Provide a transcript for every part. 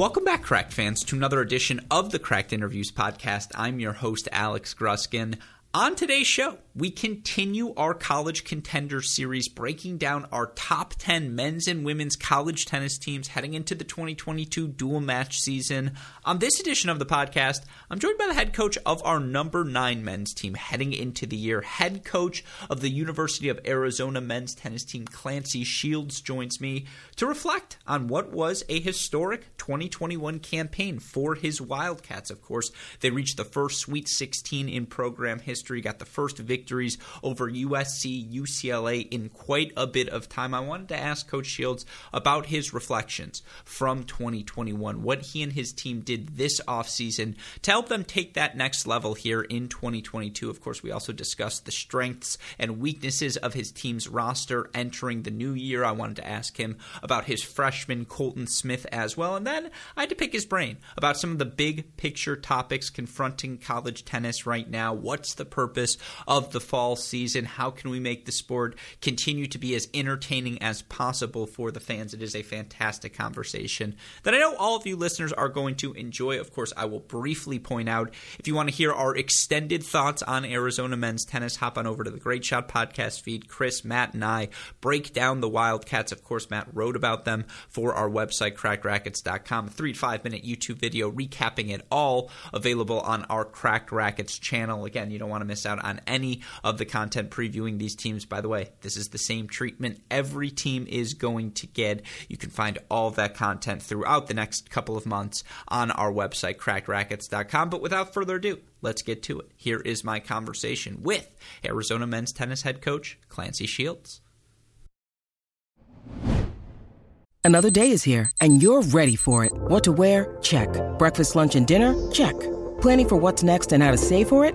Welcome back, Cracked fans, to another edition of the Cracked Interviews podcast. I'm your host, Alex Gruskin. On today's show, we continue our college contender series, breaking down our top 10 men's and women's college tennis teams heading into the 2022 dual match season. On this edition of the podcast, I'm joined by the head coach of our number nine men's team heading into the year. Head coach of the University of Arizona men's tennis team, Clancy Shields, joins me to reflect on what was a historic 2021 campaign for his Wildcats. Of course, they reached the first Sweet 16 in program history, got the first victory victories over USC, UCLA in quite a bit of time. I wanted to ask Coach Shields about his reflections from 2021, what he and his team did this offseason to help them take that next level here in 2022. Of course, we also discussed the strengths and weaknesses of his team's roster entering the new year. I wanted to ask him about his freshman Colton Smith as well. And then I had to pick his brain about some of the big picture topics confronting college tennis right now. What's the purpose of the fall season. How can we make the sport continue to be as entertaining as possible for the fans? It is a fantastic conversation that I know all of you listeners are going to enjoy. Of course, I will briefly point out if you want to hear our extended thoughts on Arizona men's tennis, hop on over to the Great Shot podcast feed. Chris, Matt, and I break down the Wildcats. Of course, Matt wrote about them for our website, crackedracquets.com. A three to five minute YouTube video recapping it all available on our Cracked Racquets channel. Again, you don't want to miss out on any of the content previewing these teams. By the way, this is the same treatment every team is going to get. You can find all that content throughout the next couple of months on our website, crackedracquets.com. But without further ado, let's get to it. Here is my conversation with Arizona men's tennis head coach Clancy Shields. Another day is here, and you're ready for it. What to wear? Check. Breakfast, lunch, and dinner? Check. Planning for what's next and how to save for it?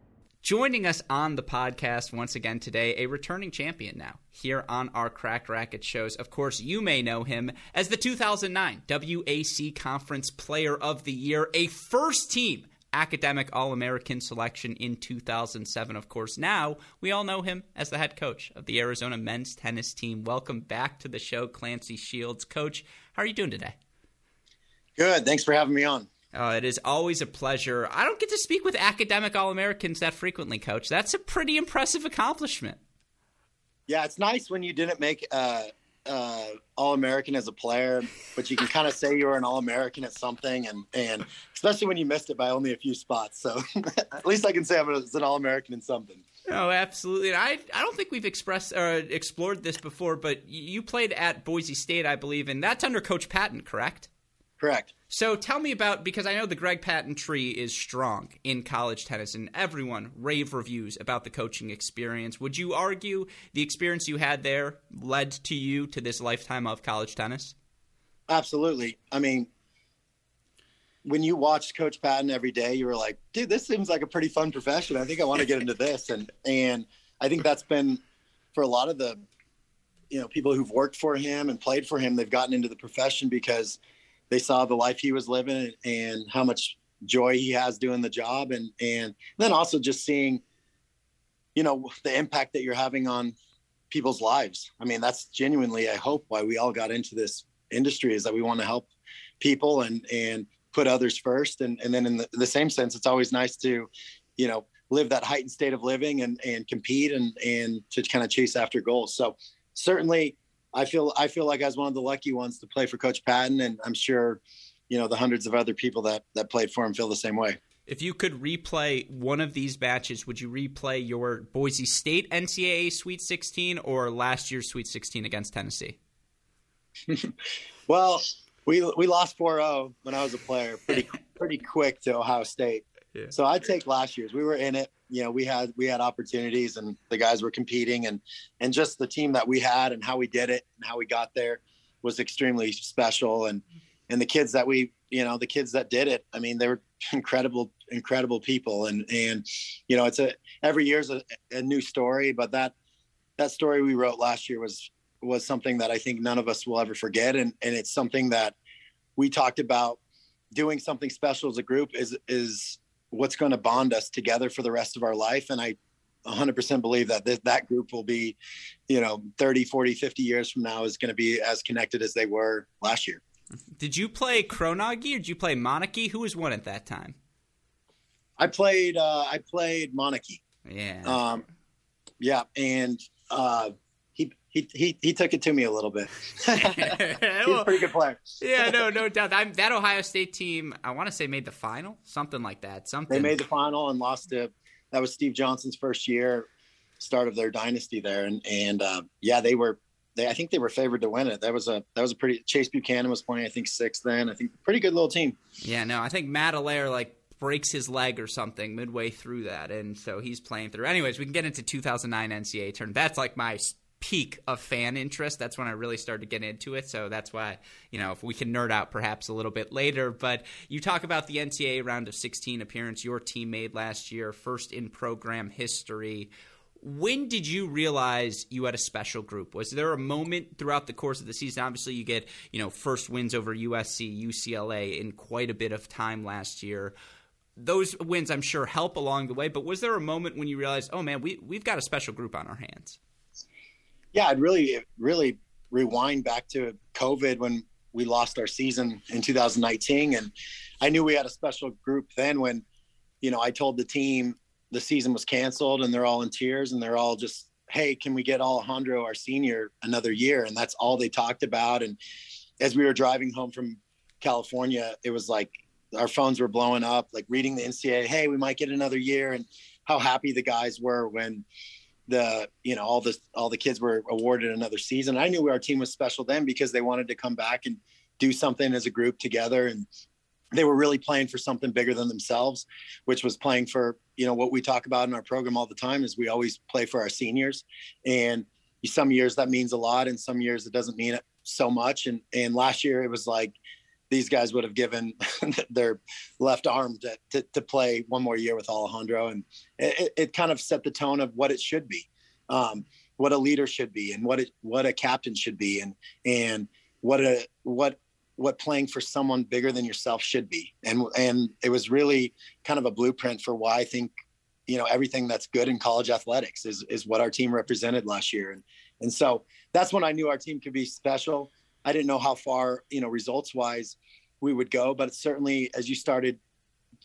Joining us on the podcast once again today, a returning champion now here on our Crack Racket shows. Of course, you may know him as the 2009 WAC Conference Player of the Year, a first team academic All American selection in 2007. Of course, now we all know him as the head coach of the Arizona men's tennis team. Welcome back to the show, Clancy Shields. Coach, how are you doing today? Good. Thanks for having me on. Uh, it is always a pleasure. I don't get to speak with academic All Americans that frequently, Coach. That's a pretty impressive accomplishment. Yeah, it's nice when you didn't make uh, uh, All American as a player, but you can kind of say you were an All American at something, and and especially when you missed it by only a few spots. So at least I can say I was an All American in something. Oh, absolutely. I I don't think we've expressed or uh, explored this before, but you played at Boise State, I believe, and that's under Coach Patton, correct? Correct. So tell me about because I know the Greg Patton tree is strong in college tennis, and everyone rave reviews about the coaching experience. Would you argue the experience you had there led to you to this lifetime of college tennis? Absolutely. I mean, when you watched Coach Patton every day, you were like, "Dude, this seems like a pretty fun profession. I think I want to get into this." And and I think that's been for a lot of the you know people who've worked for him and played for him. They've gotten into the profession because they saw the life he was living and how much joy he has doing the job. And and then also just seeing you know the impact that you're having on people's lives. I mean that's genuinely i hope why we all got into this industry is that we want to help people and and put others first. And and then in the, the same sense it's always nice to you know live that heightened state of living and and compete and and to kind of chase after goals. So certainly, I feel I feel like I was one of the lucky ones to play for Coach Patton, and I'm sure, you know, the hundreds of other people that that played for him feel the same way. If you could replay one of these batches, would you replay your Boise State NCAA Sweet 16 or last year's Sweet 16 against Tennessee? well, we we lost 4-0 when I was a player, pretty pretty quick to Ohio State. Yeah. So I'd take last year's. We were in it. You know, we had we had opportunities, and the guys were competing, and and just the team that we had and how we did it and how we got there was extremely special. And and the kids that we, you know, the kids that did it. I mean, they were incredible, incredible people. And and you know, it's a every year's a, a new story, but that that story we wrote last year was was something that I think none of us will ever forget. And and it's something that we talked about doing something special as a group is is what's going to bond us together for the rest of our life and i 100% believe that th- that group will be you know 30 40 50 years from now is going to be as connected as they were last year did you play Kronauge or did you play Moneke? Who was one at that time? I played uh, I played Moneke. Yeah. Um, yeah, and uh, he, he he took it to me a little bit. He's a pretty good player. yeah, no, no doubt. I'm, that Ohio State team, I want to say, made the final, something like that. Something they made the final and lost to. That was Steve Johnson's first year, start of their dynasty there, and and uh, yeah, they were they I think they were favored to win it. That was a that was a pretty Chase Buchanan was playing I think sixth then. I think pretty good little team. Yeah, no, I think Matt Allaire like breaks his leg or something midway through that, and so he's playing through. Anyways, we can get into 2009 NCAA tournament. That's like my peak of fan interest. That's when I really started to get into it. So that's why, you know, if we can nerd out perhaps a little bit later. But you talk about the NCAA round of 16 appearance your team made last year, first in program history when did you realize you had a special group? Was there a moment throughout the course of the season? Obviously, you get you know first wins over USC, UCLA in quite a bit of time last year. Those wins, I'm sure, help along the way. But was there a moment when you realized, oh man, we we've got a special group on our hands? Yeah, I'd really really rewind back to COVID when we lost our season in 2019, and I knew we had a special group then when you know I told the team the season was canceled and they're all in tears and they're all just, hey, can we get Alejandro, our senior, another year? And that's all they talked about. And as we were driving home from California, it was like our phones were blowing up, like reading the NCAA, hey, we might get another year, and how happy the guys were when the you know all the all the kids were awarded another season. I knew our team was special then because they wanted to come back and do something as a group together and they were really playing for something bigger than themselves, which was playing for, you know, what we talk about in our program all the time is we always play for our seniors. And some years that means a lot and some years it doesn't mean so much. And and last year it was like these guys would have given their left arm to, to, to, play one more year with Alejandro. And it, it, kind of set the tone of what it should be, um, what a leader should be and what it, what a captain should be. And, and what a, what what playing for someone bigger than yourself should be. And and it was really kind of a blueprint for why I think you know everything that's good in college athletics is is what our team represented last year. And and so that's when I knew our team could be special. I didn't know how far you know results wise we would go, but certainly as you started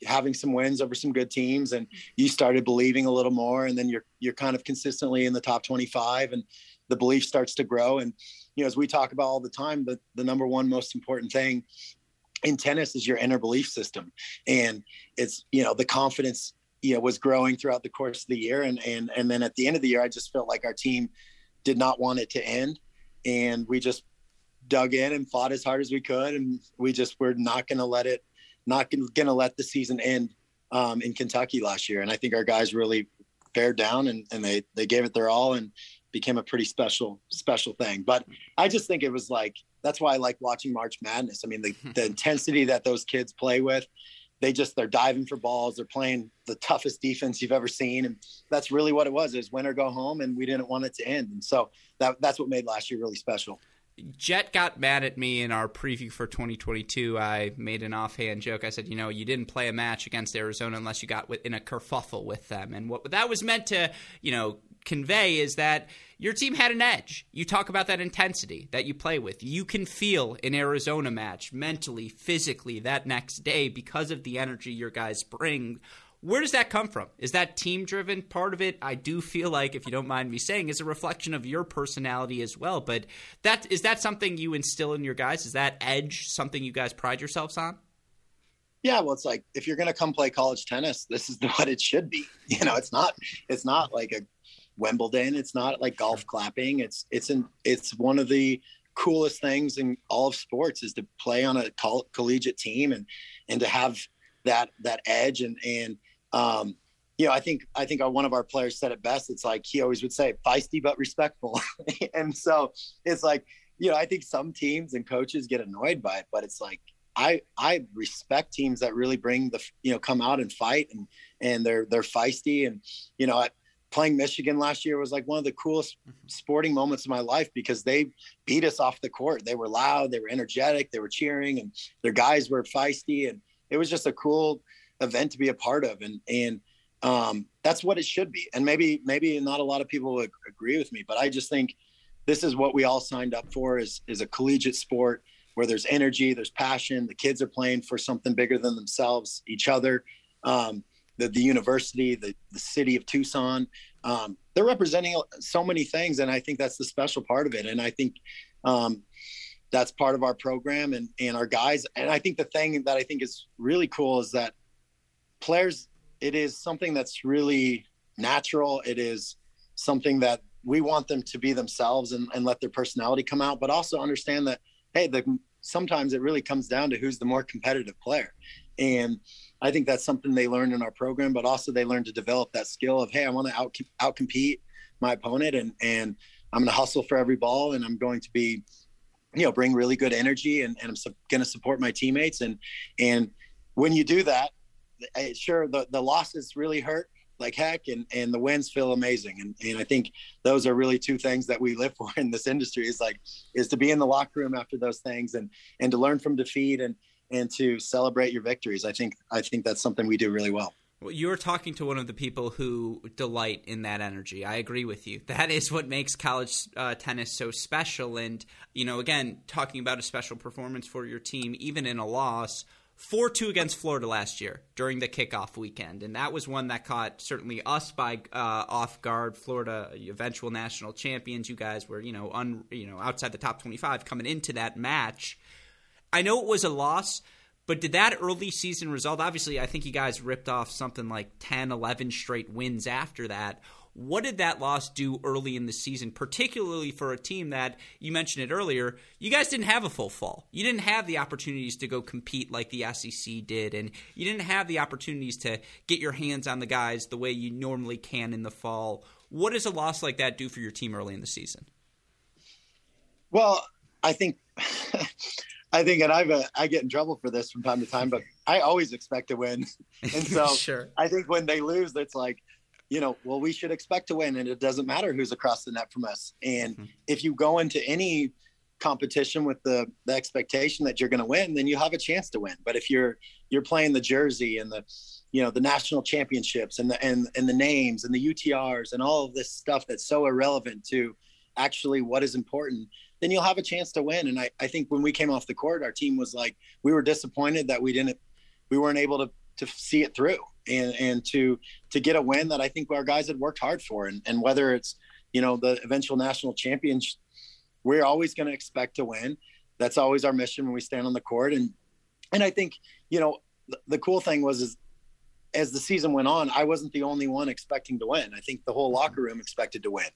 having some wins over some good teams and mm-hmm. you started believing a little more and then you're you're kind of consistently in the top 25 and the belief starts to grow and you know, as we talk about all the time, the, the number one most important thing in tennis is your inner belief system. And it's, you know, the confidence, you know, was growing throughout the course of the year. And, and, and then at the end of the year, I just felt like our team did not want it to end. And we just dug in and fought as hard as we could. And we just were not going to let it, not going to let the season end um, in Kentucky last year. And I think our guys really bared down and, and they, they gave it their all. And, became a pretty special special thing. But I just think it was like that's why I like watching March Madness. I mean, the, the intensity that those kids play with, they just they're diving for balls. They're playing the toughest defense you've ever seen, and that's really what it was. Is win or go home, and we didn't want it to end. And so that that's what made last year really special. Jet got mad at me in our preview for 2022. I made an offhand joke. I said, you know, you didn't play a match against Arizona unless you got in a kerfuffle with them. And what that was meant to, you know, convey is that your team had an edge. You talk about that intensity that you play with. You can feel an Arizona match mentally, physically that next day because of the energy your guys bring. Where does that come from? Is that team driven? Part of it, I do feel like, if you don't mind me saying, is a reflection of your personality as well. But that is that something you instill in your guys? Is that edge something you guys pride yourselves on? Yeah, well, it's like if you're going to come play college tennis, this is what it should be. You know, it's not it's not like a Wimbledon. It's not like golf clapping. It's it's in it's one of the coolest things in all of sports is to play on a coll- collegiate team and and to have that that edge and and um, you know, I think I think our, one of our players said it best. It's like he always would say, "Feisty but respectful," and so it's like you know, I think some teams and coaches get annoyed by it, but it's like I I respect teams that really bring the you know come out and fight and and they're they're feisty and you know. I, playing Michigan last year was like one of the coolest mm-hmm. sporting moments of my life because they beat us off the court. They were loud, they were energetic, they were cheering, and their guys were feisty, and it was just a cool event to be a part of. And and um, that's what it should be. And maybe maybe not a lot of people would agree with me but i just think this is what we all signed up for is is a collegiate sport where there's energy there's passion the kids are playing for something bigger than themselves each other. Um, the, the university the, the city of tucson um, they're representing so many things and i think that's the special part of it. And i think um, that's part of our program and and our guys. And i think the thing that i think is really cool is that players, it is something that's really natural. It is something that we want them to be themselves and, and let their personality come out, but also understand that, hey, the, sometimes it really comes down to who's the more competitive player. And I think that's something they learned in our program, but also they learned to develop that skill of, hey, I want to out out compete my opponent, and and I'm going to hustle for every ball, and I'm going to be, you know, bring really good energy, and, and I'm su- going to support my teammates, and and when you do that, sure the, the losses really hurt like heck and and the wins feel amazing and and i think those are really two things that we live for in this industry is like is to be in the locker room after those things and and to learn from defeat and and to celebrate your victories i think i think that's something we do really well well, you're talking to one of the people who delight in that energy. I agree with you. That is what makes college uh, tennis so special. And, you know, again, talking about a special performance for your team, even in a loss, 4 2 against Florida last year during the kickoff weekend. And that was one that caught certainly us by uh, off guard. Florida, eventual national champions. You guys were, you know, un, you know, outside the top 25 coming into that match. I know it was a loss, but did that early season result? Obviously, I think you guys ripped off something like 10, 11 straight wins after that. What did that loss do early in the season, particularly for a team that you mentioned it earlier? You guys didn't have a full fall. You didn't have the opportunities to go compete like the SEC did, and you didn't have the opportunities to get your hands on the guys the way you normally can in the fall. What does a loss like that do for your team early in the season? Well, I think. I think, and I've uh, I get in trouble for this from time to time, but I always expect to win, and so sure. I think when they lose, it's like, you know, well, we should expect to win, and it doesn't matter who's across the net from us. And mm-hmm. if you go into any competition with the, the expectation that you're going to win, then you have a chance to win. But if you're you're playing the jersey and the you know the national championships and the and and the names and the UTRs and all of this stuff that's so irrelevant to actually what is important, then you'll have a chance to win. And I, I think when we came off the court, our team was like we were disappointed that we didn't we weren't able to to see it through and and to to get a win that I think our guys had worked hard for. And and whether it's you know the eventual national champions, we're always going to expect to win. That's always our mission when we stand on the court. And and I think you know the, the cool thing was is as the season went on, I wasn't the only one expecting to win. I think the whole locker room expected to win,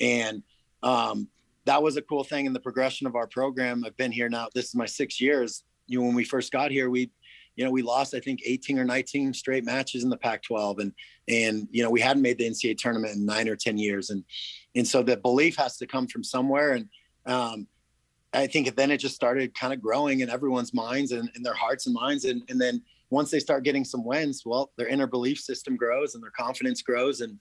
and um, that was a cool thing in the progression of our program. I've been here now. This is my six years. You know, when we first got here, we you know, we lost I think 18 or 19 straight matches in the Pac-12, and and you know we hadn't made the NCAA tournament in nine or 10 years, and and so the belief has to come from somewhere, and um, I think then it just started kind of growing in everyone's minds and in their hearts and minds, and and then once they start getting some wins, well, their inner belief system grows and their confidence grows, and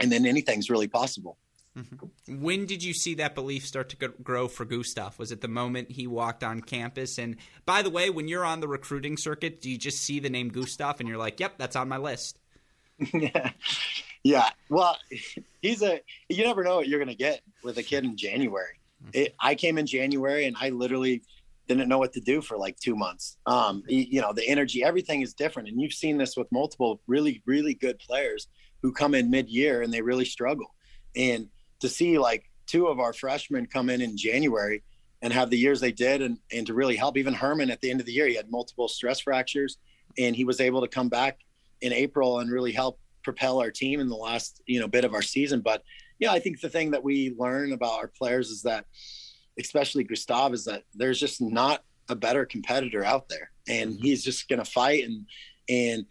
and then anything's really possible. Mm-hmm. When did you see that belief start to grow for Gustav? Was it the moment he walked on campus? And by the way, when you're on the recruiting circuit, do you just see the name Gustav and you're like, "Yep, that's on my list"? yeah, yeah. Well, he's a. You never know what you're going to get with a kid in January. It, I came in January and I literally didn't know what to do for like two months. Um, you know, the energy, everything is different. And you've seen this with multiple really, really good players who come in mid year and they really struggle. And to see like two of our freshmen come in in January and have the years they did and, and to really help even Herman at the end of the year, he had multiple stress fractures and he was able to come back in April and really help propel our team in the last, you know, bit of our season. But yeah, I think the thing that we learn about our players is that especially Gustav, is that there's just not a better competitor out there, and mm-hmm. he's just going to fight. And and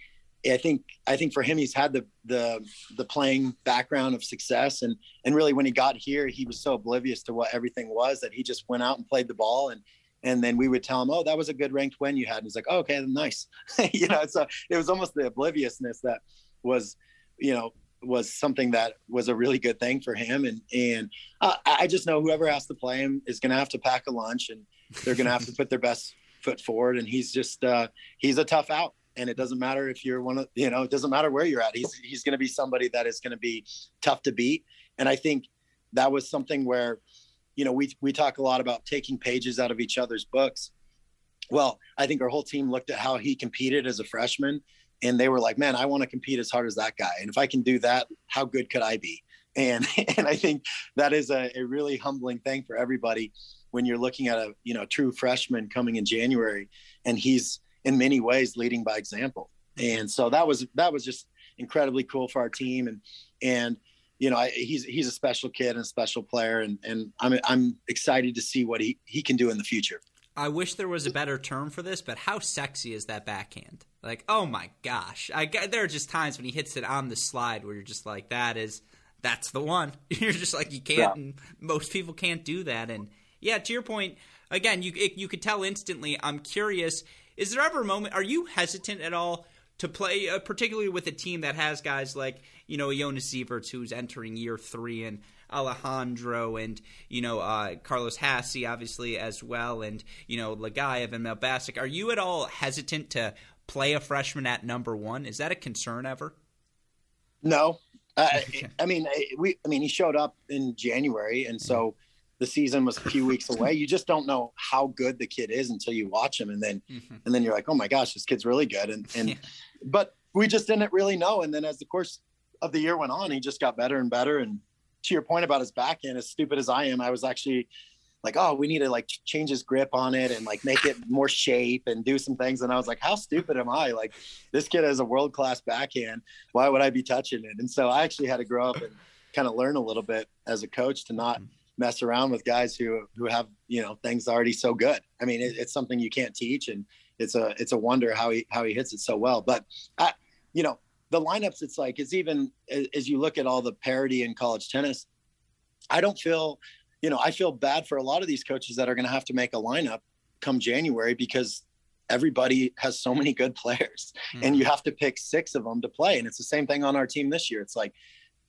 I think I think for him, he's had the the the playing background of success, and and really when he got here, he was so oblivious to what everything was that he just went out and played the ball and. And then we would tell him, "Oh, that was a good ranked win you had." And he's like, oh, "Okay, nice." you know, so it was almost the obliviousness that was, you know, was something that was a really good thing for him. And and uh, I just know whoever has to play him is going to have to pack a lunch, and they're going to have to put their best foot forward. And he's just uh, he's a tough out. And it doesn't matter if you're one of you know it doesn't matter where you're at. He's he's going to be somebody that is going to be tough to beat. And I think that was something where you know we we talk a lot about taking pages out of each other's books. Well, I think our whole team looked at how he competed as a freshman and they were like, "Man, I want to compete as hard as that guy, and if I can do that, how good could I be?" And and I think that is a, a really humbling thing for everybody when you're looking at a you know true freshman coming in January, and he's in many ways leading by example. And so that was that was just incredibly cool for our team, and and you know I, he's he's a special kid and a special player, and and I'm I'm excited to see what he he can do in the future. I wish there was a better term for this, but how sexy is that backhand? Like, oh my gosh! I there are just times when he hits it on the slide where you're just like, that is that's the one. You're just like you can't. Yeah. most people can't do that. And yeah, to your point, again, you it, you could tell instantly. I'm curious. Is there ever a moment? Are you hesitant at all to play, uh, particularly with a team that has guys like you know Jonas Sieverts, who's entering year three, and Alejandro and you know uh, Carlos Haase obviously as well, and you know Legayev and Malbasic. Are you at all hesitant to play a freshman at number one? Is that a concern ever? No, uh, I mean we. I mean he showed up in January, and so the season was a few weeks away. You just don't know how good the kid is until you watch him, and then mm-hmm. and then you're like, oh my gosh, this kid's really good. And and yeah. but we just didn't really know. And then as the course of the year went on, he just got better and better. And to your point about his backhand, as stupid as I am, I was actually like, oh, we need to like change his grip on it and like make it more shape and do some things. And I was like, how stupid am I? Like, this kid has a world class backhand. Why would I be touching it? And so I actually had to grow up and kind of learn a little bit as a coach to not mess around with guys who who have you know things already so good. I mean, it, it's something you can't teach, and it's a it's a wonder how he how he hits it so well. But I, you know, the lineups, it's like it's even as you look at all the parity in college tennis. I don't feel, you know, I feel bad for a lot of these coaches that are going to have to make a lineup come January because everybody has so many good players mm-hmm. and you have to pick six of them to play. And it's the same thing on our team this year. It's like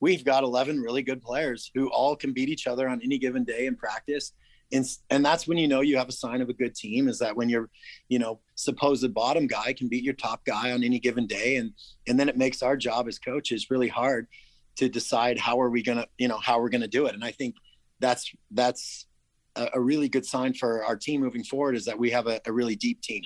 we've got 11 really good players who all can beat each other on any given day in practice. And and that's when you know you have a sign of a good team is that when your you know supposed bottom guy can beat your top guy on any given day. And and then it makes our job as coaches really hard to decide how are we gonna you know how we're gonna do it. And i think that's that's a, a really good sign for our team moving forward is that we have a, a really deep team.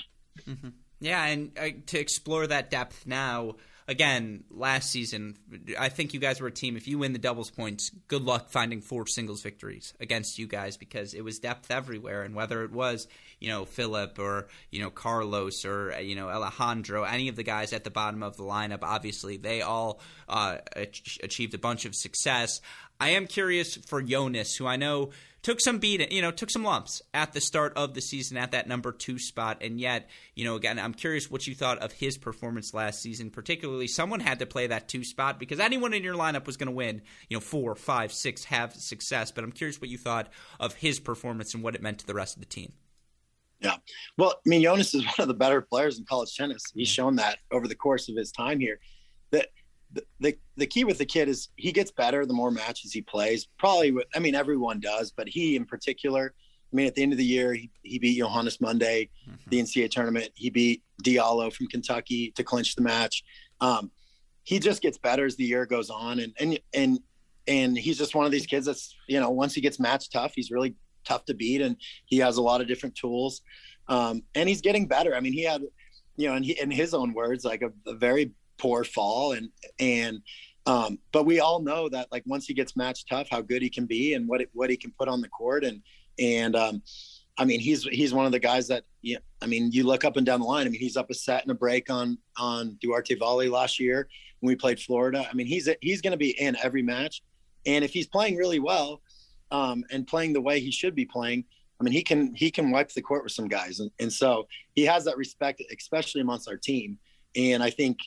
Mm-hmm. yeah. And uh, to explore that depth now again, last season, I think you guys were a team. If you win the doubles points, good luck finding four singles victories against you guys because it was depth everywhere. And whether it was, you know, Philip or, you know, Carlos or, you know, Alejandro, any of the guys at the bottom of the lineup, obviously, they all uh, achieved a bunch of success. I am curious for Jonas, who I know took some beat, you know, took some lumps at the start of the season at that number two spot, and yet, you know, again, I'm curious what you thought of his performance last season. Particularly, someone had to play that two spot because anyone in your lineup was going to win, you know, four, five, six, have success. But I'm curious what you thought of his performance and what it meant to the rest of the team. Yeah. Well, I mean, Jonas is one of the better players in college tennis. He's shown that over the course of his time here. That the, the key with the kid is he gets better the more matches he plays. Probably, I mean, everyone does, but he in particular. I mean, at the end of the year, he, he beat Johannes Monday, mm-hmm. the NCAA tournament. He beat Diallo from Kentucky to clinch the match. Um, he just gets better as the year goes on, and and and and he's just one of these kids that's you know once he gets match tough, he's really tough to beat, and he has a lot of different tools. um, and he's getting better. I mean, he had, you know, in, in his own words, like a, a very poor fall, and and um, but we all know that like once he gets matched tough, how good he can be and what it, what he can put on the court, and and um, I mean, he's he's one of the guys that yeah. I mean, you look up and down the line. I mean, he's up a set and a break on on Duarte Vale last year when we played Florida. I mean, he's he's going to be in every match, and if he's playing really well, um, and playing the way he should be playing, I mean, he can he can wipe the court with some guys, and, and so he has that respect, especially amongst our team. And I think,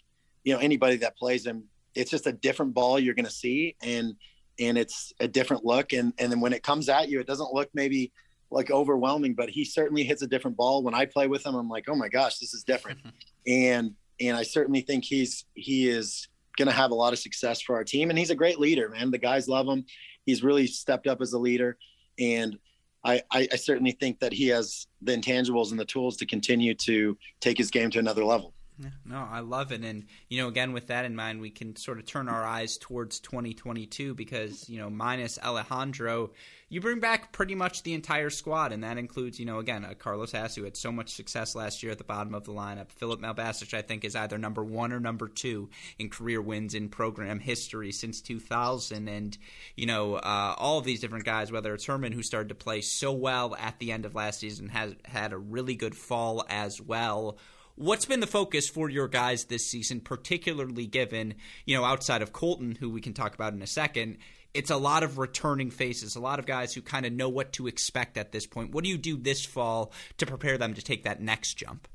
you know, anybody that plays him, it's just a different ball you're going to see, and and it's a different look. And and then when it comes at you, it doesn't look maybe like overwhelming, but he certainly hits a different ball. When I play with him, I'm like, oh my gosh, this is different. and and I certainly think he's he is going to have a lot of success for our team. And he's a great leader, man. The guys love him. He's really stepped up as a leader, and I, I, I certainly think that he has the intangibles and the tools to continue to take his game to another level. Yeah, no, I love it. And, you know, again, with that in mind, we can sort of turn our eyes towards 2022 because, you know, minus Alejandro, you bring back pretty much the entire squad. And that includes, you know, again, a Carlos Hass who had so much success last year at the bottom of the lineup. Philip Malbasic, I think, is either number one or number two in career wins in program history since 2000. And, you know, uh, all of these different guys, whether it's Herman, who started to play so well at the end of last season, has had a really good fall as well What's been the focus for your guys this season, particularly given, you know, outside of Colton, who we can talk about in a second, it's a lot of returning faces, a lot of guys who kind of know what to expect at this point. What do you do this fall to prepare them to take that next jump?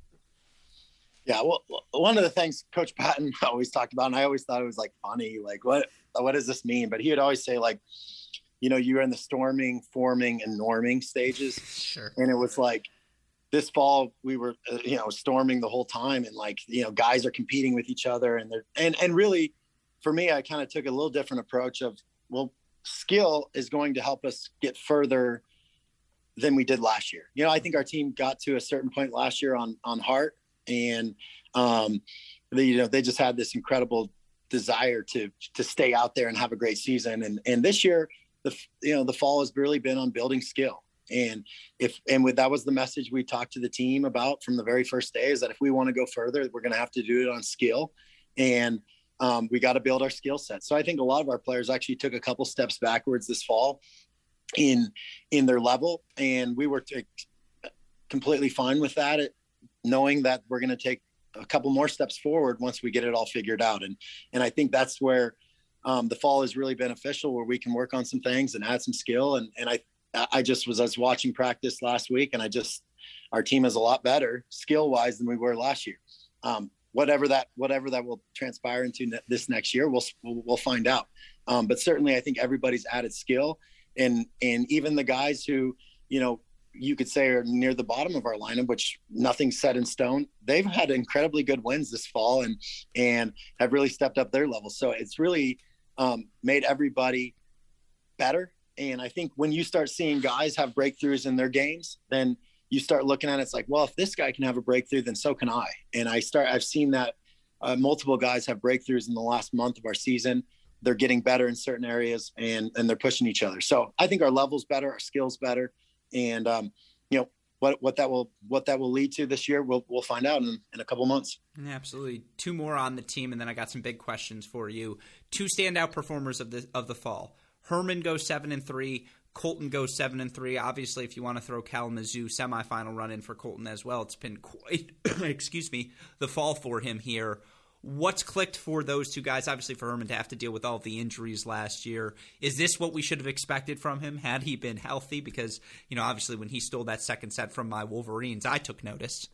Yeah, well, one of the things Coach Patton always talked about, and I always thought it was like funny, like what what does this mean? But he would always say like, you know, you're in the storming, forming, and norming stages, sure. and it was like this fall we were uh, you know storming the whole time and like you know guys are competing with each other and they're and and really for me i kind of took a little different approach of well skill is going to help us get further than we did last year. You know i think our team got to a certain point last year on on heart and um they, you know they just had this incredible desire to to stay out there and have a great season. And and this year the you know the fall has really been on building skill and if and with that was the message we talked to the team about from the very first day is that if we want to go further, we're going to have to do it on skill, and um, we got to build our skill set. So I think a lot of our players actually took a couple steps backwards this fall in in their level, and we were t- completely fine with that, knowing that we're going to take a couple more steps forward once we get it all figured out. And and I think that's where um, the fall is really beneficial, where we can work on some things and add some skill. And and I I just was I was watching practice last week, and I just our team is a lot better skill wise than we were last year. Um, whatever that whatever that will transpire into ne- this next year, we'll we'll find out. Um, but certainly, I think everybody's added skill, and and even the guys who you know you could say are near the bottom of our lineup, which nothing's set in stone. They've had incredibly good wins this fall, and and have really stepped up their level. So it's really um, made everybody better and I think when you start seeing guys have breakthroughs in their games, then you start looking at it, it's like, well, if this guy can have a breakthrough, then so can I. And I start, I've seen that uh, multiple guys have breakthroughs in the last month of our season. They're getting better in certain areas and, and they're pushing each other. So I think our level's better, our skills better. And, um, you know, what, what that will what that will lead to this year, we'll we'll find out in, in a couple months. absolutely, two more on the team, and then I got some big questions for you. Two standout performers of the of the fall: Herman goes seven and three. Colton goes seven and three. Obviously, if you want to throw Kalamazoo semifinal run in for Colton as well, it's been quite excuse me the fall for him here. What's clicked for those two guys? Obviously, for Herman to have to deal with all the injuries last year. Is this what we should have expected from him had he been healthy? Because you know, obviously, when he stole that second set from my Wolverines, I took notice.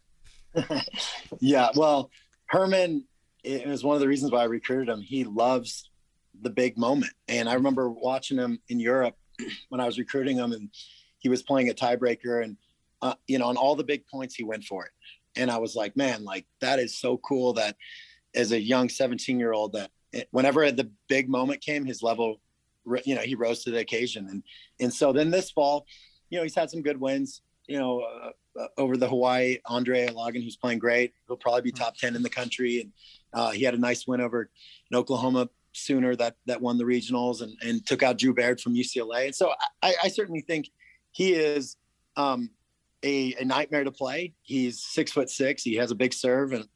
yeah, well, Herman it was one of the reasons why I recruited him. He loves the big moment. And I remember watching him in Europe when I was recruiting him, and he was playing a tiebreaker, and uh, you know, on all the big points, he went for it. And I was like, man, like that is so cool that as a young 17 year old, that it, whenever the big moment came, his level, you know, he rose to the occasion. And and so then this fall, you know, he's had some good wins. You know, uh, uh over the Hawaii, Andre Ilagan, who's playing great. He'll probably be top 10 in the country. And uh, he had a nice win over in Oklahoma Sooner that that won the regionals and, and took out Drew Baird from UCLA. And so I, I certainly think he is um, a, a nightmare to play. He's six foot six. He has a big serve and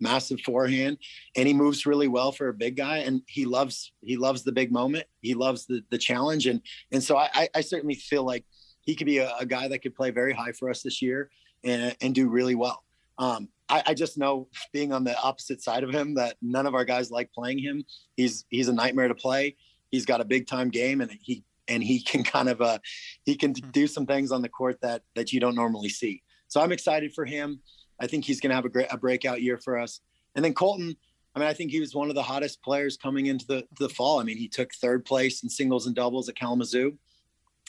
massive forehand, and he moves really well for a big guy. And he loves he loves the big moment. He loves the the challenge, and and so I, I certainly feel like he could be a, a, guy that could play very high for us this year and and do really well. Um, I, I, just know being on the opposite side of him that none of our guys like playing him. He's he's a nightmare to play. He's got a big time game, and he and he can kind of uh, he can hmm. do some things on the court that that you don't normally see. So I'm excited for him. I think he's going to have a great a breakout year for us. And then Colton, I mean, I think he was one of the hottest players coming into the the fall. I mean, he took third place in singles and doubles at Kalamazoo,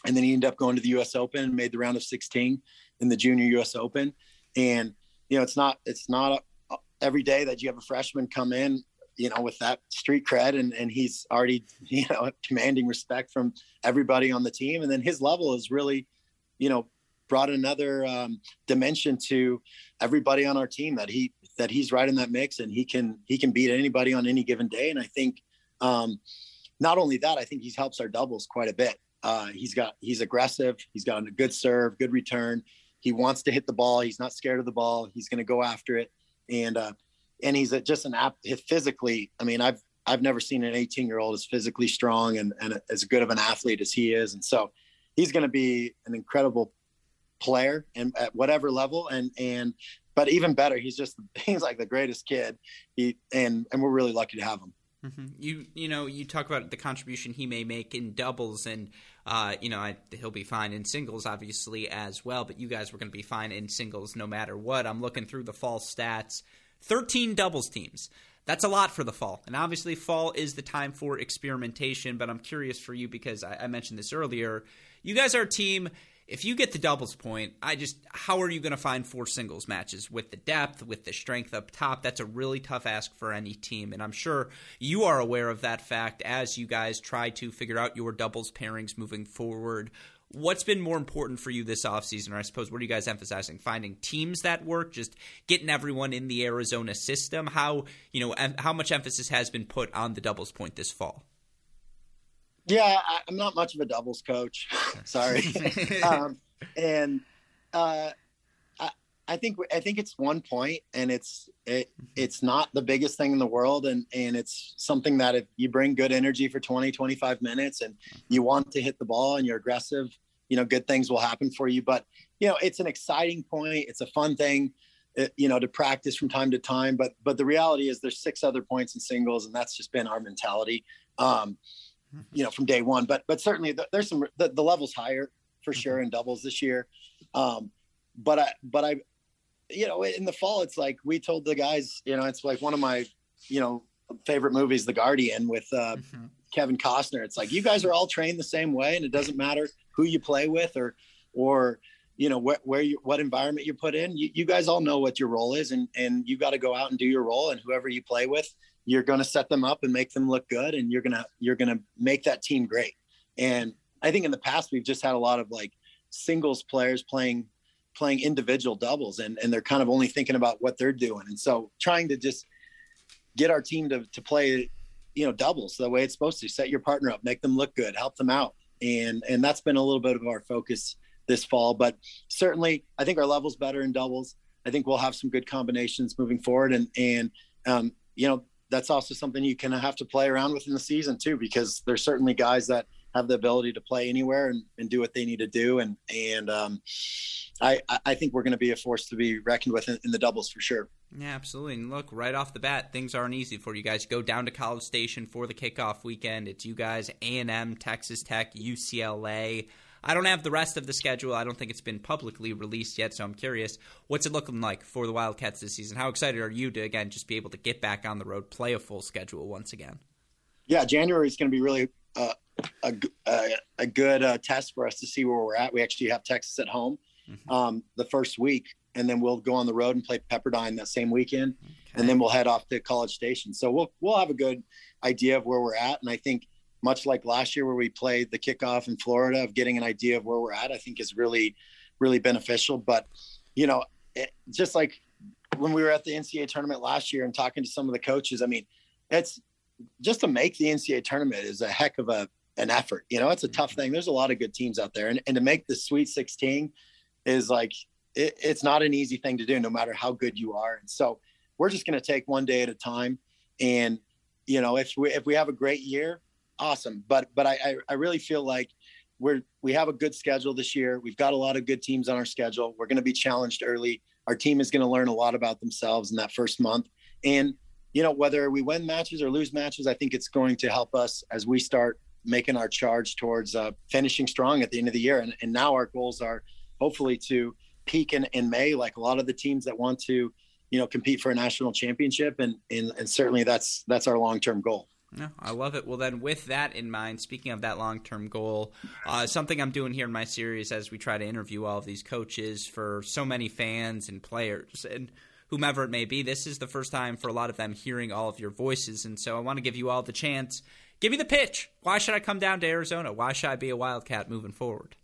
and then he ended up going to the U.S. Open and made the round of 16 in the Junior U.S. Open. And you know, it's not it's not a, every day that you have a freshman come in you know, with that street cred and, and he's already, you know, commanding respect from everybody on the team. And then his level is really, you know, brought another um, dimension to everybody on our team that he, that he's right in that mix and he can, he can beat anybody on any given day. And I think um, not only that, I think he helps our doubles quite a bit. Uh, he's got, he's aggressive. He's got a good serve, good return. He wants to hit the ball. He's not scared of the ball. He's going to go after it. And, uh, and he's just an app physically. I mean, I've I've never seen an 18 year old as physically strong and, and as good of an athlete as he is, and so he's going to be an incredible player and at whatever level. And and but even better, he's just he's like the greatest kid. He and and we're really lucky to have him. Mm-hmm. You you know you talk about the contribution he may make in doubles and uh, you know I, he'll be fine in singles obviously as well but you guys were going to be fine in singles no matter what I'm looking through the fall stats 13 doubles teams. That's a lot for the fall. And obviously, fall is the time for experimentation. But I'm curious for you because I, I mentioned this earlier. You guys are a team if you get the doubles point, I just how are you going to find four singles matches with the depth, with the strength up top? That's a really tough ask for any team, and I'm sure you are aware of that fact as you guys try to figure out your doubles pairings moving forward. What's been more important for you this offseason or i suppose what are you guys emphasizing? Finding teams that work? Just getting everyone in the arizona system? How you know how much emphasis has been put on the doubles point this fall yeah I, am not much of a doubles coach. Sorry. Um, and uh, I, I think I think it's one point, and it's it, it's not the biggest thing in the world, and and it's something that if you bring good energy for 20, 25 minutes, and you want to hit the ball, and you're aggressive, you know good things will happen for you. But you know it's an exciting point. It's a fun thing uh, you know to practice from time to time. But but the reality is there's six other points in singles and that's just been our mentality. Um you know from day one but but certainly there's some the, the levels higher for sure in doubles this year. Um but i but i you know in the fall it's like we told the guys you know it's like one of my you know favorite movies the guardian with uh mm-hmm. kevin costner. It's like you guys are all trained the same way and it doesn't matter who you play with or or you know where, where you what environment you put in. You, you guys all know what your role is and and you got to go out and do your role and whoever you play with you're going to set them up and make them look good and you're going to you're going to make that team great and i think in the past we've just had a lot of like singles players playing playing individual doubles and and they're kind of only thinking about what they're doing and so trying to just get our team to to play you know doubles the way it's supposed to set your partner up make them look good help them out and and that's been a little bit of our focus this fall. But certainly, I think our level's better in doubles. I think we'll have some good combinations moving forward, and and um, you know that's also something you can have to play around with in the season too, because there's certainly guys that have the ability to play anywhere and, and do what they need to do, and and um, I I think we're going to be a force to be reckoned with in, in the doubles for sure. Yeah, absolutely. And look, right off the bat, things aren't easy for you guys. Go down to College Station for the kickoff weekend. It's you guys, A and M, Texas Tech, UCLA. I don't have the rest of the schedule. I don't think it's been publicly released yet, so I'm curious. What's it looking like for the Wildcats this season? How excited are you to again just be able to get back on the road, play a full schedule once again? Yeah, January is going to be really uh, a, a, a, good uh, test for us to see where we're at. We actually have Texas at home mm-hmm. um, the first week, and then we'll go on the road and play Pepperdine that same weekend, okay. and then we'll head off to College Station. So we'll we'll have a good idea of where we're at, and I think much like last year where we played the kickoff in Florida, of getting an idea of where we're at, I think is really really beneficial. But you know, it, just like when we were at the NCAA tournament last year and talking to some of the coaches, I mean, it's just to make the NCAA tournament is a heck of a an effort. You know, it's a tough mm-hmm. thing. There's a lot of good teams out there, and, and to make the Sweet 16 is like it, it's not an easy thing to do, no matter how good you are. And so we're just going to take one day at a time. And you know, if we if we have a great year, awesome. But but I I really feel like we're we have a good schedule this year. We've got a lot of good teams on our schedule. We're going to be challenged early. Our team is going to learn a lot about themselves in that first month. And you know, whether we win matches or lose matches, I think it's going to help us as we start making our charge towards uh, finishing strong at the end of the year. And, and now our goals are hopefully to peak in, in May, like a lot of the teams that want to, you know, compete for a national championship. And, and, and certainly that's, that's our long-term goal. I love it. Well, then, with that in mind, speaking of that long term goal, uh, something I'm doing here in my series as we try to interview all of these coaches for so many fans and players and whomever it may be, this is the first time for a lot of them hearing all of your voices. And so I want to give you all the chance. Give me the pitch. Why should I come down to Arizona? Why should I be a Wildcat moving forward?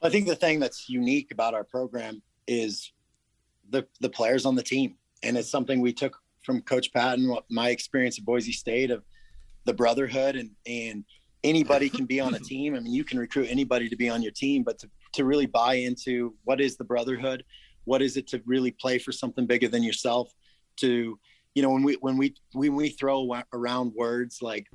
I think the thing that's unique about our program is the the players on the team, and it's something we took from Coach Patton. My experience at Boise State of the brotherhood and and anybody can be on a team. I mean, you can recruit anybody to be on your team, but to to really buy into what is the brotherhood, what is it to really play for something bigger than yourself, to you know when we when we when we throw around words like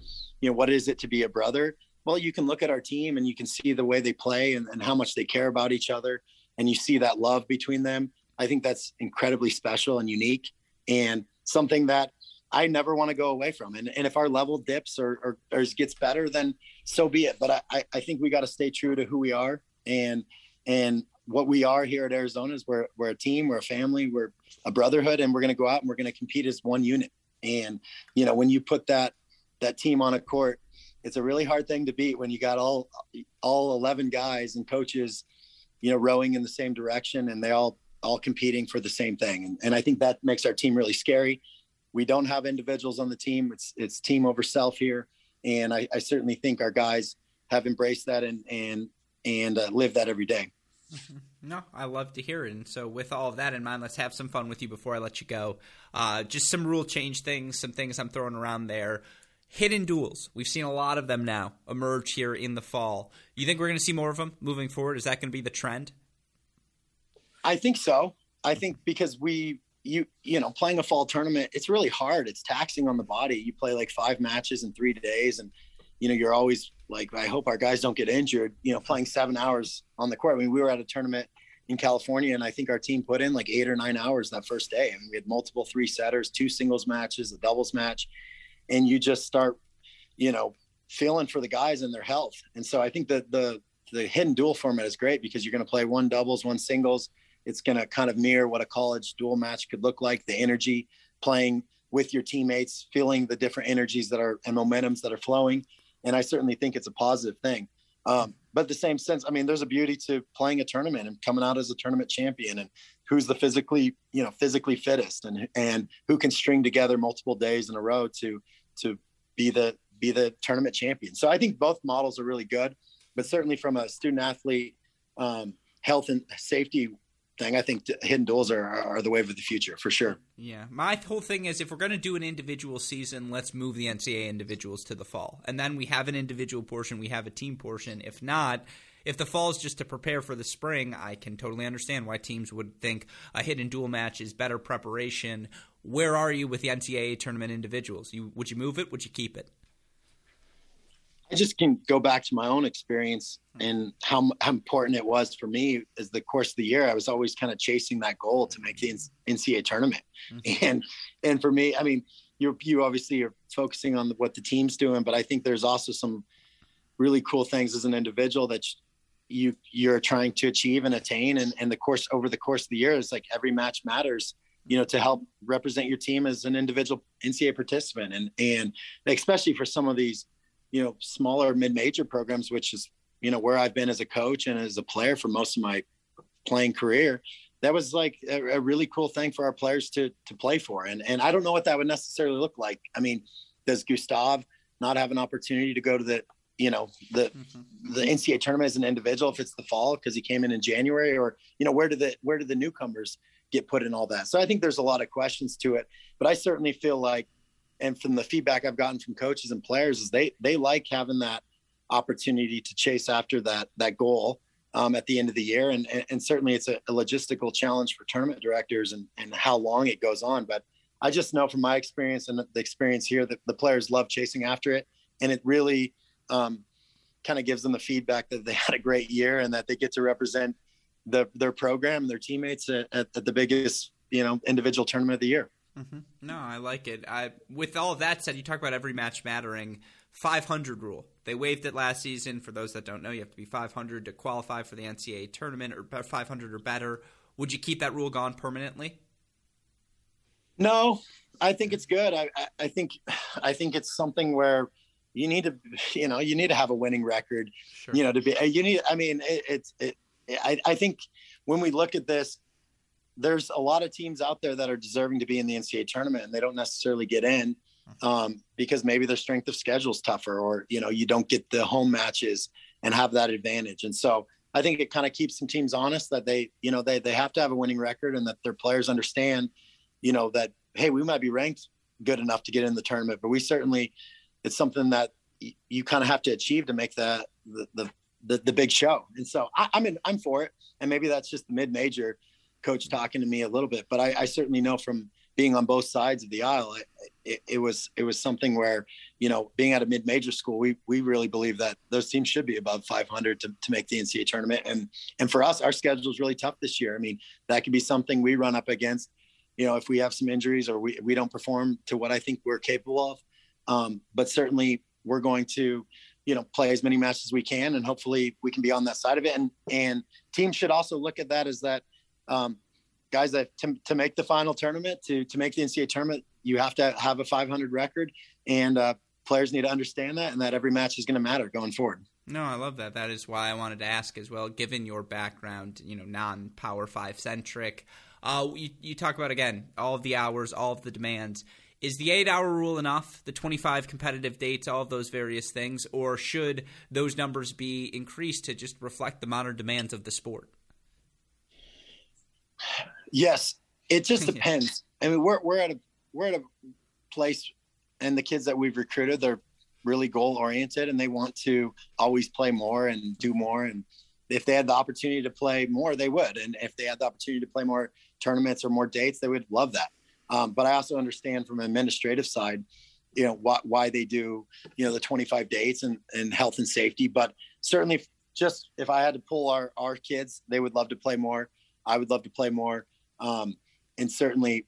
you know what is it to be a brother well, you can look at our team and you can see the way they play and, and how much they care about each other. And you see that love between them. I think that's incredibly special and unique and something that I never want to go away from. And, and if our level dips or, or, or gets better, then so be it. But I, I think we got to stay true to who we are and, and what we are here at Arizona is we're, we're a team, we're a family, we're a brotherhood, and we're going to go out and we're going to compete as one unit. And, you know, when you put that, that team on a court it's a really hard thing to beat when you got all all 11 guys and coaches you know rowing in the same direction and they all all competing for the same thing and, and i think that makes our team really scary we don't have individuals on the team it's it's team over self here and i, I certainly think our guys have embraced that and and and uh, live that every day no, I love to hear it. And so, with all of that in mind, let's have some fun with you before I let you go. Uh, just some rule change things, some things I'm throwing around there hidden duals. We've seen a lot of them now emerge here in the fall. You think we're going to see more of them moving forward? Is that going to be the trend? I think so. I think because we you you know playing a fall tournament it's really hard it's taxing on the body you play like five matches in three days and you know you're always like i hope our guys don't get injured you know playing seven hours on the court i mean we were at a tournament in california and i think our team put in like eight or nine hours that first day I and mean, we had multiple three setters two singles matches a doubles match and you just start, you know, feeling for the guys and their health. And so I think that the the hidden dual format is great because you're going to play one doubles, one singles. It's going to kind of mirror what a college dual match could look like. The energy playing with your teammates, feeling the different energies that are and momentums that are flowing. And I certainly think it's a positive thing. Um, but the same sense, I mean, there's a beauty to playing a tournament and coming out as a tournament champion and who's the physically, you know, physically fittest and and who can string together multiple days in a row to to be the be the tournament champion. So I think both models are really good, but certainly from a student athlete um, health and safety thing, I think hidden duals are, are the wave of the future for sure. Yeah, my whole thing is if we're going to do an individual season, let's move the NCAA individuals to the fall, and then we have an individual portion, we have a team portion. If not, if the fall is just to prepare for the spring, I can totally understand why teams would think a hidden dual match is better preparation where are you with the NCAA tournament individuals? You would you move it? Would you keep it? I just can go back to my own experience and how, how important it was for me as the course of the year. I was always kind of chasing that goal to make the NCAA tournament, mm-hmm. and and for me, I mean, you you obviously are focusing on what the team's doing, but I think there's also some really cool things as an individual that you you're trying to achieve and attain, and and the course over the course of the year is like every match matters you know, to help represent your team as an individual NCAA participant. And, and especially for some of these, you know, smaller mid-major programs, which is, you know, where I've been as a coach and as a player for most of my playing career, that was like a, a really cool thing for our players to, to play for. And, and I don't know what that would necessarily look like. I mean, does Gustav not have an opportunity to go to the, you know the mm-hmm. the NCAA tournament as an individual if it's the fall because he came in in January or you know where do the where do the newcomers get put in all that. So I think there's a lot of questions to it, but I certainly feel like, and from the feedback I've gotten from coaches and players is they, they like having that opportunity to chase after that, that goal um, at the end of the year. And, and, and certainly it's a, a, logistical challenge for tournament directors and, and how long it goes on. But I just know from my experience and the experience here that the players love chasing after it. And it really um, kind of gives them the feedback that they had a great year and that they get to represent the, their program, their teammates at, at, the biggest, you know, individual tournament of the year. Mm-hmm. No, I like it. I, with all that said, you talk about every match mattering. 500 rule. They waived it last season. For those that don't know, you have to be 500 to qualify for the NCAA tournament or 500 or better. Would you keep that rule gone permanently? No, I think it's good. I, I think I think it's something where you need to, you know, you need to have a winning record. Sure. You know, to be you need. I mean, it, it's. It, I, I think when we look at this, there's a lot of teams out there that are deserving to be in the NCAA tournament, and they don't necessarily get in um, because maybe their strength of schedule is tougher, or you know you don't get the home matches and have that advantage. And so I think it kind of keeps some teams honest that they you know they they have to have a winning record and that their players understand, you know that hey we might be ranked good enough to get in the tournament, but we certainly it's something that y- you kind of have to achieve to make that the, the the, the big show. And so I, I'm in, I'm for it. And maybe that's just the mid major coach talking to me a little bit, but I, I certainly know from being on both sides of the aisle, it, it, was it was something where you know being at a mid major school, we we really believe that those teams should be above 500 to, to make the NCAA tournament. And and for us, our schedule is really tough this year. I mean, that could be something we run up against. You know, if we have some injuries or we, we don't perform to what I think we're capable of, um, but certainly we're going to you know play as many matches as we can and hopefully we can be on that side of it and and teams should also look at that as that um, guys that to, to make the final tournament to to make the NCAA tournament, you have to have a 500 record, and uh, players need to understand that, and that every match is going to matter going forward. No, I love that. That is why I wanted to ask as well. Given your background, you know, non-power five centric, uh, you, you talk about again all of the hours, all of the demands. Is the eight hour rule enough? The 25 competitive dates, all of those various things? Or should those numbers be increased to just reflect the modern demands of the sport? Yes, it just depends. I mean, we're we're at a we're at a place, and the kids that we've recruited, they're really goal oriented, and they want to always play more and do more. And if they had the opportunity to play more, they would. And if they had the opportunity to play more tournaments or more dates, they would love that. Um, but I also understand from an administrative side, you know, why, why they do, you know, the 25 dates and, and health and safety. But certainly, just if I had to pull our, our kids, they would love to play more. I would love to play more. Um, and certainly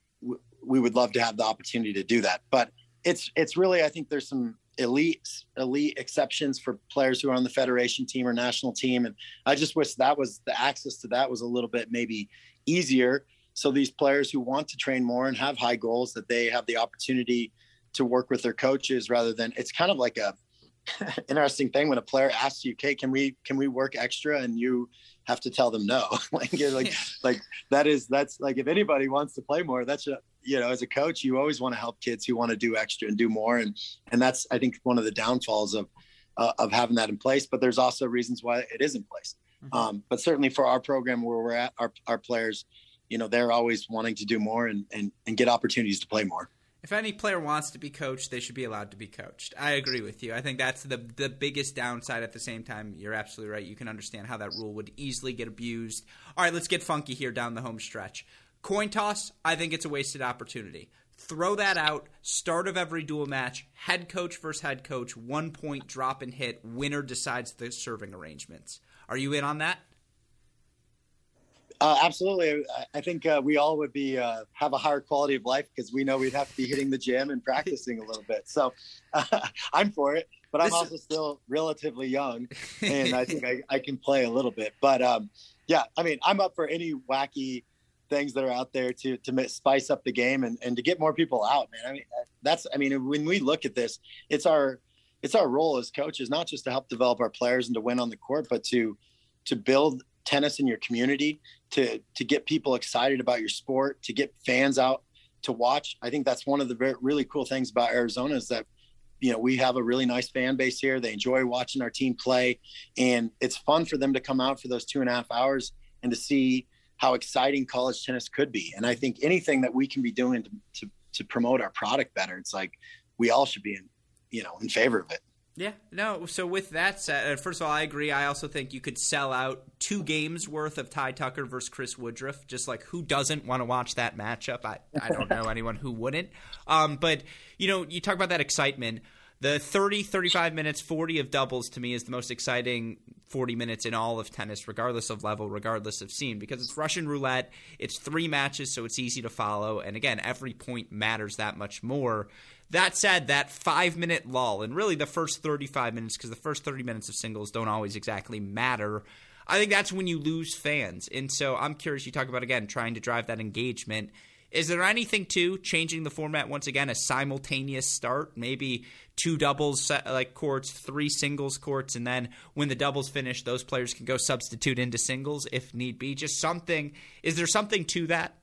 we would love to have the opportunity to do that. But it's it's really I think there's some elite elite exceptions for players who are on the federation team or national team, and I just wish that was the access to that was a little bit maybe easier. So these players who want to train more and have high goals that they have the opportunity to work with their coaches rather than it's kind of like a interesting thing when a player asks you, "Okay, can we can we work extra?" and you have to tell them no. like like like that is that's like if anybody wants to play more, that's a, you know as a coach you always want to help kids who want to do extra and do more and and that's I think one of the downfalls of uh, of having that in place. But there's also reasons why it is in place. Mm-hmm. Um, but certainly for our program where we're at, our our players, you know, they're always wanting to do more and and and get opportunities to play more if any player wants to be coached, they should be allowed to be coached. I agree with you. I think that's the the biggest downside. At the same time, you're absolutely right. You can understand how that rule would easily get abused. All right, let's get funky here down the home stretch. Coin toss, I think it's a wasted opportunity. Throw that out. Start of every dual match. Head coach versus head coach. One point drop and hit. Winner decides the serving arrangements. Are you in on that? Uh, absolutely. I think uh, we all would be uh, have a higher quality of life because we know we'd have to be hitting the gym and practicing a little bit. So I'm for it, but I'm also still relatively young, and I think I, I can play a little bit. But um, yeah, I mean, I'm up for any wacky things that are out there to to spice up the game and, and to get more people out, man. I mean, uh, that's I mean, when we look at this, it's our it's our role as coaches not just to help develop our players and to win on the court, but to to build tennis in your community to to get people excited about your sport to get fans out to watch. I think that's one of the very, really cool things about arizona is that you know we have a really nice fan base here. They enjoy watching our team play. And it's fun for them to come out for those two and a half hours and to see how exciting college tennis could be. And i think anything that we can be doing to, to, to promote our product better it's like we all should be in you know in favor of it Yeah, no. So with that said, uh, first of all, I agree. I also think you could sell out two games worth of Ty Tucker versus Chris Woodruff. Just like who doesn't want to watch that matchup? I I don't know anyone who wouldn't. Um, but you know, you talk about that excitement. The 30, 35 minutes, 40 of doubles to me is the most exciting 40 minutes in all of tennis, regardless of level, regardless of scene, because it's Russian roulette. It's three matches, so it's easy to follow. And again, every point matters that much more. That said, that five minute lull, and really the first 35 minutes, because the first 30 minutes of singles don't always exactly matter. I think that's when you lose fans. And so I'm curious, you talk about, again, trying to drive that engagement. Is there anything to changing the format once again, a simultaneous start, maybe two doubles like courts, three singles courts, and then when the doubles finish, those players can go substitute into singles if need be. Just something. Is there something to that?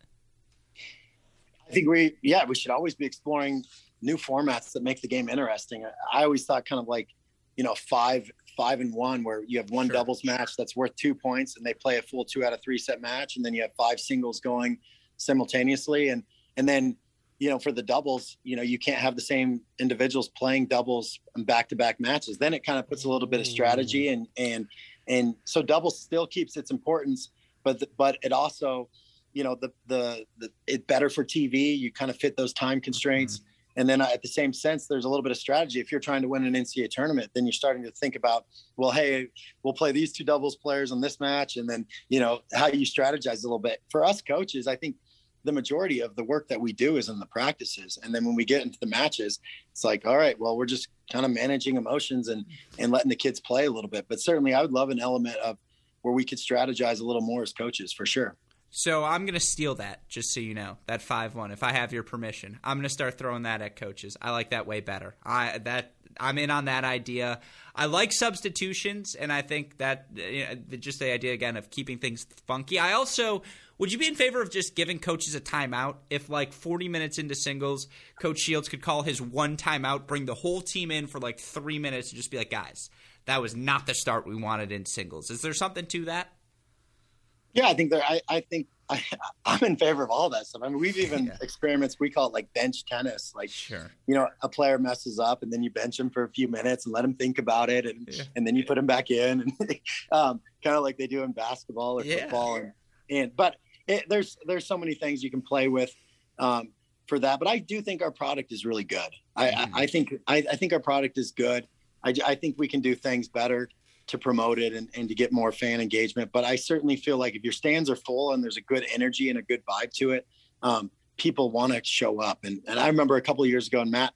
I think we, yeah, we should always be exploring new formats that make the game interesting. I always thought kind of like, you know, five five and one where you have one sure. doubles match that's worth two points and they play a full two out of three set match and then you have five singles going simultaneously. And and then you know for the doubles you know you can't have the same individuals playing doubles and back to back matches. Then it kind of puts a little bit of strategy and and and so doubles still keeps its importance but the, but it also you know the the, the it better for tv you kind of fit those time constraints. Mm-hmm and then uh, at the same sense, there's a little bit of strategy. If you're trying to win an NCAA tournament, then you're starting to think about, well, hey, we'll play these two doubles players on this match, and then you know how you strategize a little bit. For us coaches, I think the majority of the work that we do is in the practices, and then when we get into the matches, it's like, all right, well, we're just kind of managing emotions and and letting the kids play a little bit. But certainly, I would love an element of where we could strategize a little more as coaches, for sure. So I'm going to steal that, just so you know, that five one. If I have your permission, I'm going to start throwing that at coaches. I like that way better. I that I'm in on that idea. I like substitutions, and I think that you know, just the idea again of keeping things funky. I also would you be in favor of just giving coaches a timeout if like 40 minutes into singles, Coach Shields could call his one timeout, bring the whole team in for like three minutes, and just be like, guys, that was not the start we wanted in singles. Is there something to that? Yeah, I think there. I, I think I, am in favor of all that stuff. I mean, we've even yeah. experiments. We call it like bench tennis. Like, sure. you know, a player messes up, and then you bench him for a few minutes and let him think about it, and yeah. and then you put him back in, and um, kind of like they do in basketball or yeah. football. And, and but it, there's there's so many things you can play with um, for that. But I do think our product is really good. I, mm-hmm. I, I think I, I think our product is good. I, I think we can do things better to promote it and, and to get more fan engagement. But I certainly feel like if your stands are full and there's a good energy and a good vibe to it, um, people want to show up. And, and I remember a couple years ago, and Matt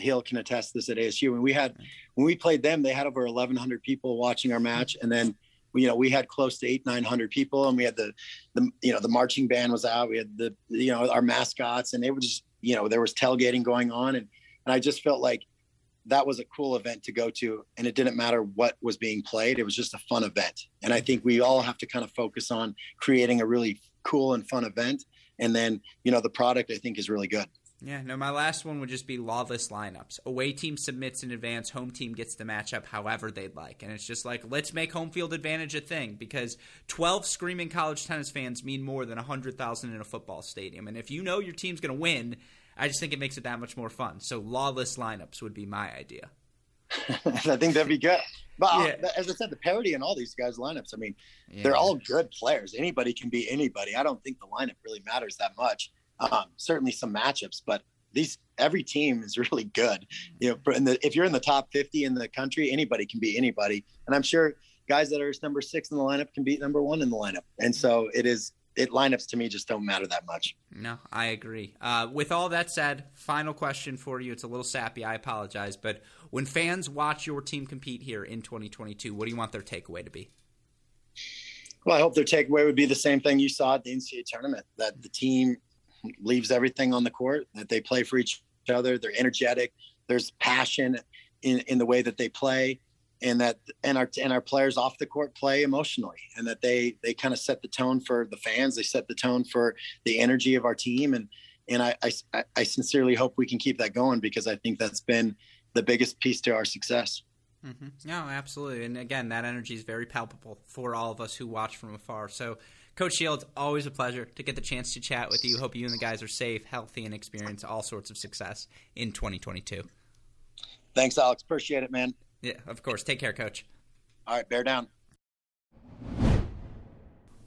Hill can attest this at ASU, when we had when we played them, they had over 1,100 people watching our match, and then you know we had close to eight 900 people, and we had the the you know the marching band was out, we had the you know our mascots, and it was just you know there was tailgating going on, and and I just felt like that was a cool event to go to and it didn't matter what was being played it was just a fun event and i think we all have to kind of focus on creating a really cool and fun event and then you know the product i think is really good yeah, no, my last one would just be lawless lineups. Away team submits in advance, home team gets the matchup however they'd like. And it's just like, let's make home field advantage a thing because 12 screaming college tennis fans mean more than 100,000 in a football stadium. And if you know your team's going to win, I just think it makes it that much more fun. So lawless lineups would be my idea. I think that'd be good. But uh, yeah. as I said, the parity in all these guys' lineups, I mean, yeah. they're all good players. Anybody can be anybody. I don't think the lineup really matters that much. Um, certainly some matchups, but these every team is really good. You know, the, if you're in the top 50 in the country, anybody can be anybody. And I'm sure guys that are number six in the lineup can beat number one in the lineup. And so it is it lineups to me just don't matter that much. No, I agree. Uh, with all that said, final question for you. It's a little sappy. I apologize, but when fans watch your team compete here in 2022, what do you want their takeaway to be? Well, I hope their takeaway would be the same thing you saw at the NCAA tournament: that the team leaves everything on the court, that they play for each other, they're energetic, there's passion in in the way that they play and that and our and our players off the court play emotionally and that they they kind of set the tone for the fans. They set the tone for the energy of our team. And and I, I i sincerely hope we can keep that going because i think that's been the biggest piece to our success. Mm-hmm. no absolutely. And again that energy is very palpable for all of us who watch from afar. So coach shields always a pleasure to get the chance to chat with you. Hope you and the guys are safe healthy and experience all sorts of success in 2022 thanks alex. Appreciate it man Yeah, of course. Take care, coach. All right, bear down.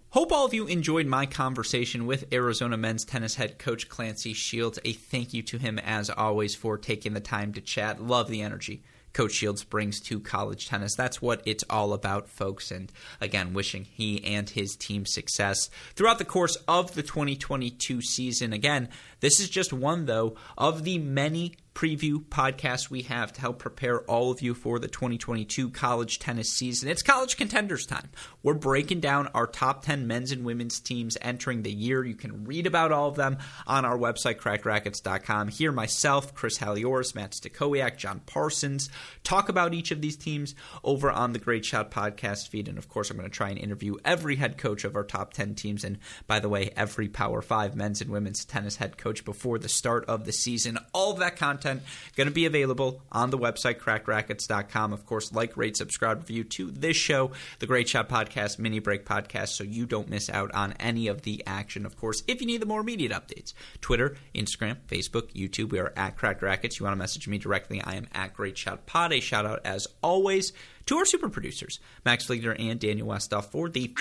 Hope all of you enjoyed my conversation with Arizona men's tennis head coach Clancy Shields. A thank you to him, as always, for taking the time to chat. Love the energy Coach Shields brings to college tennis. That's what it's all about, folks. And again, wishing he and his team success throughout the course of the 2022 season. Again, this is just one, though, of the many preview podcast we have to help prepare all of you for the 2022 college tennis season. It's college contenders time. We're breaking down our top 10 men's and women's teams entering the year. You can read about all of them on our website, crackedracquets.com. Here, myself, Chris Halioris, Matt Stakowiak, John Parsons talk about each of these teams over on the Great Shot podcast feed. And of course, I'm going to try and interview every head coach of our top 10 teams. And by the way, every Power 5 men's and women's tennis head coach before the start of the season. All of that content content going to be available on the website, crackedracquets.com. Of course, like, rate, subscribe, review to this show, the Great Shot Podcast, Mini Break Podcast, so you don't miss out on any of the action. Of course, if you need the more immediate updates, Twitter, Instagram, Facebook, YouTube, we are at Cracked Racquets. You want to message me directly, I am at Great Shot Pod. A shout out, as always, to our super producers, Max Fliegner and Daniel Westoff, for the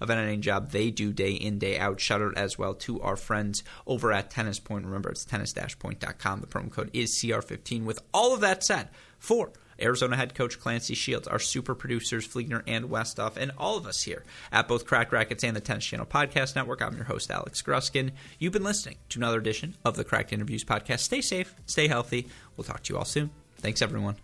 of an editing job they do day in, day out. Shout out as well to our friends over at Tennis Point. Remember, it's tennis-point.com. The promo code is CR15. With all of that said, for Arizona head coach Clancy Shields, our super producers Fliegner and Westoff, and all of us here at both Cracked Racquets and the Tennis Channel Podcast Network. I'm your host, Alex Gruskin. You've been listening to another edition of the Cracked Interviews Podcast. Stay safe, stay healthy. We'll talk to you all soon. Thanks, everyone.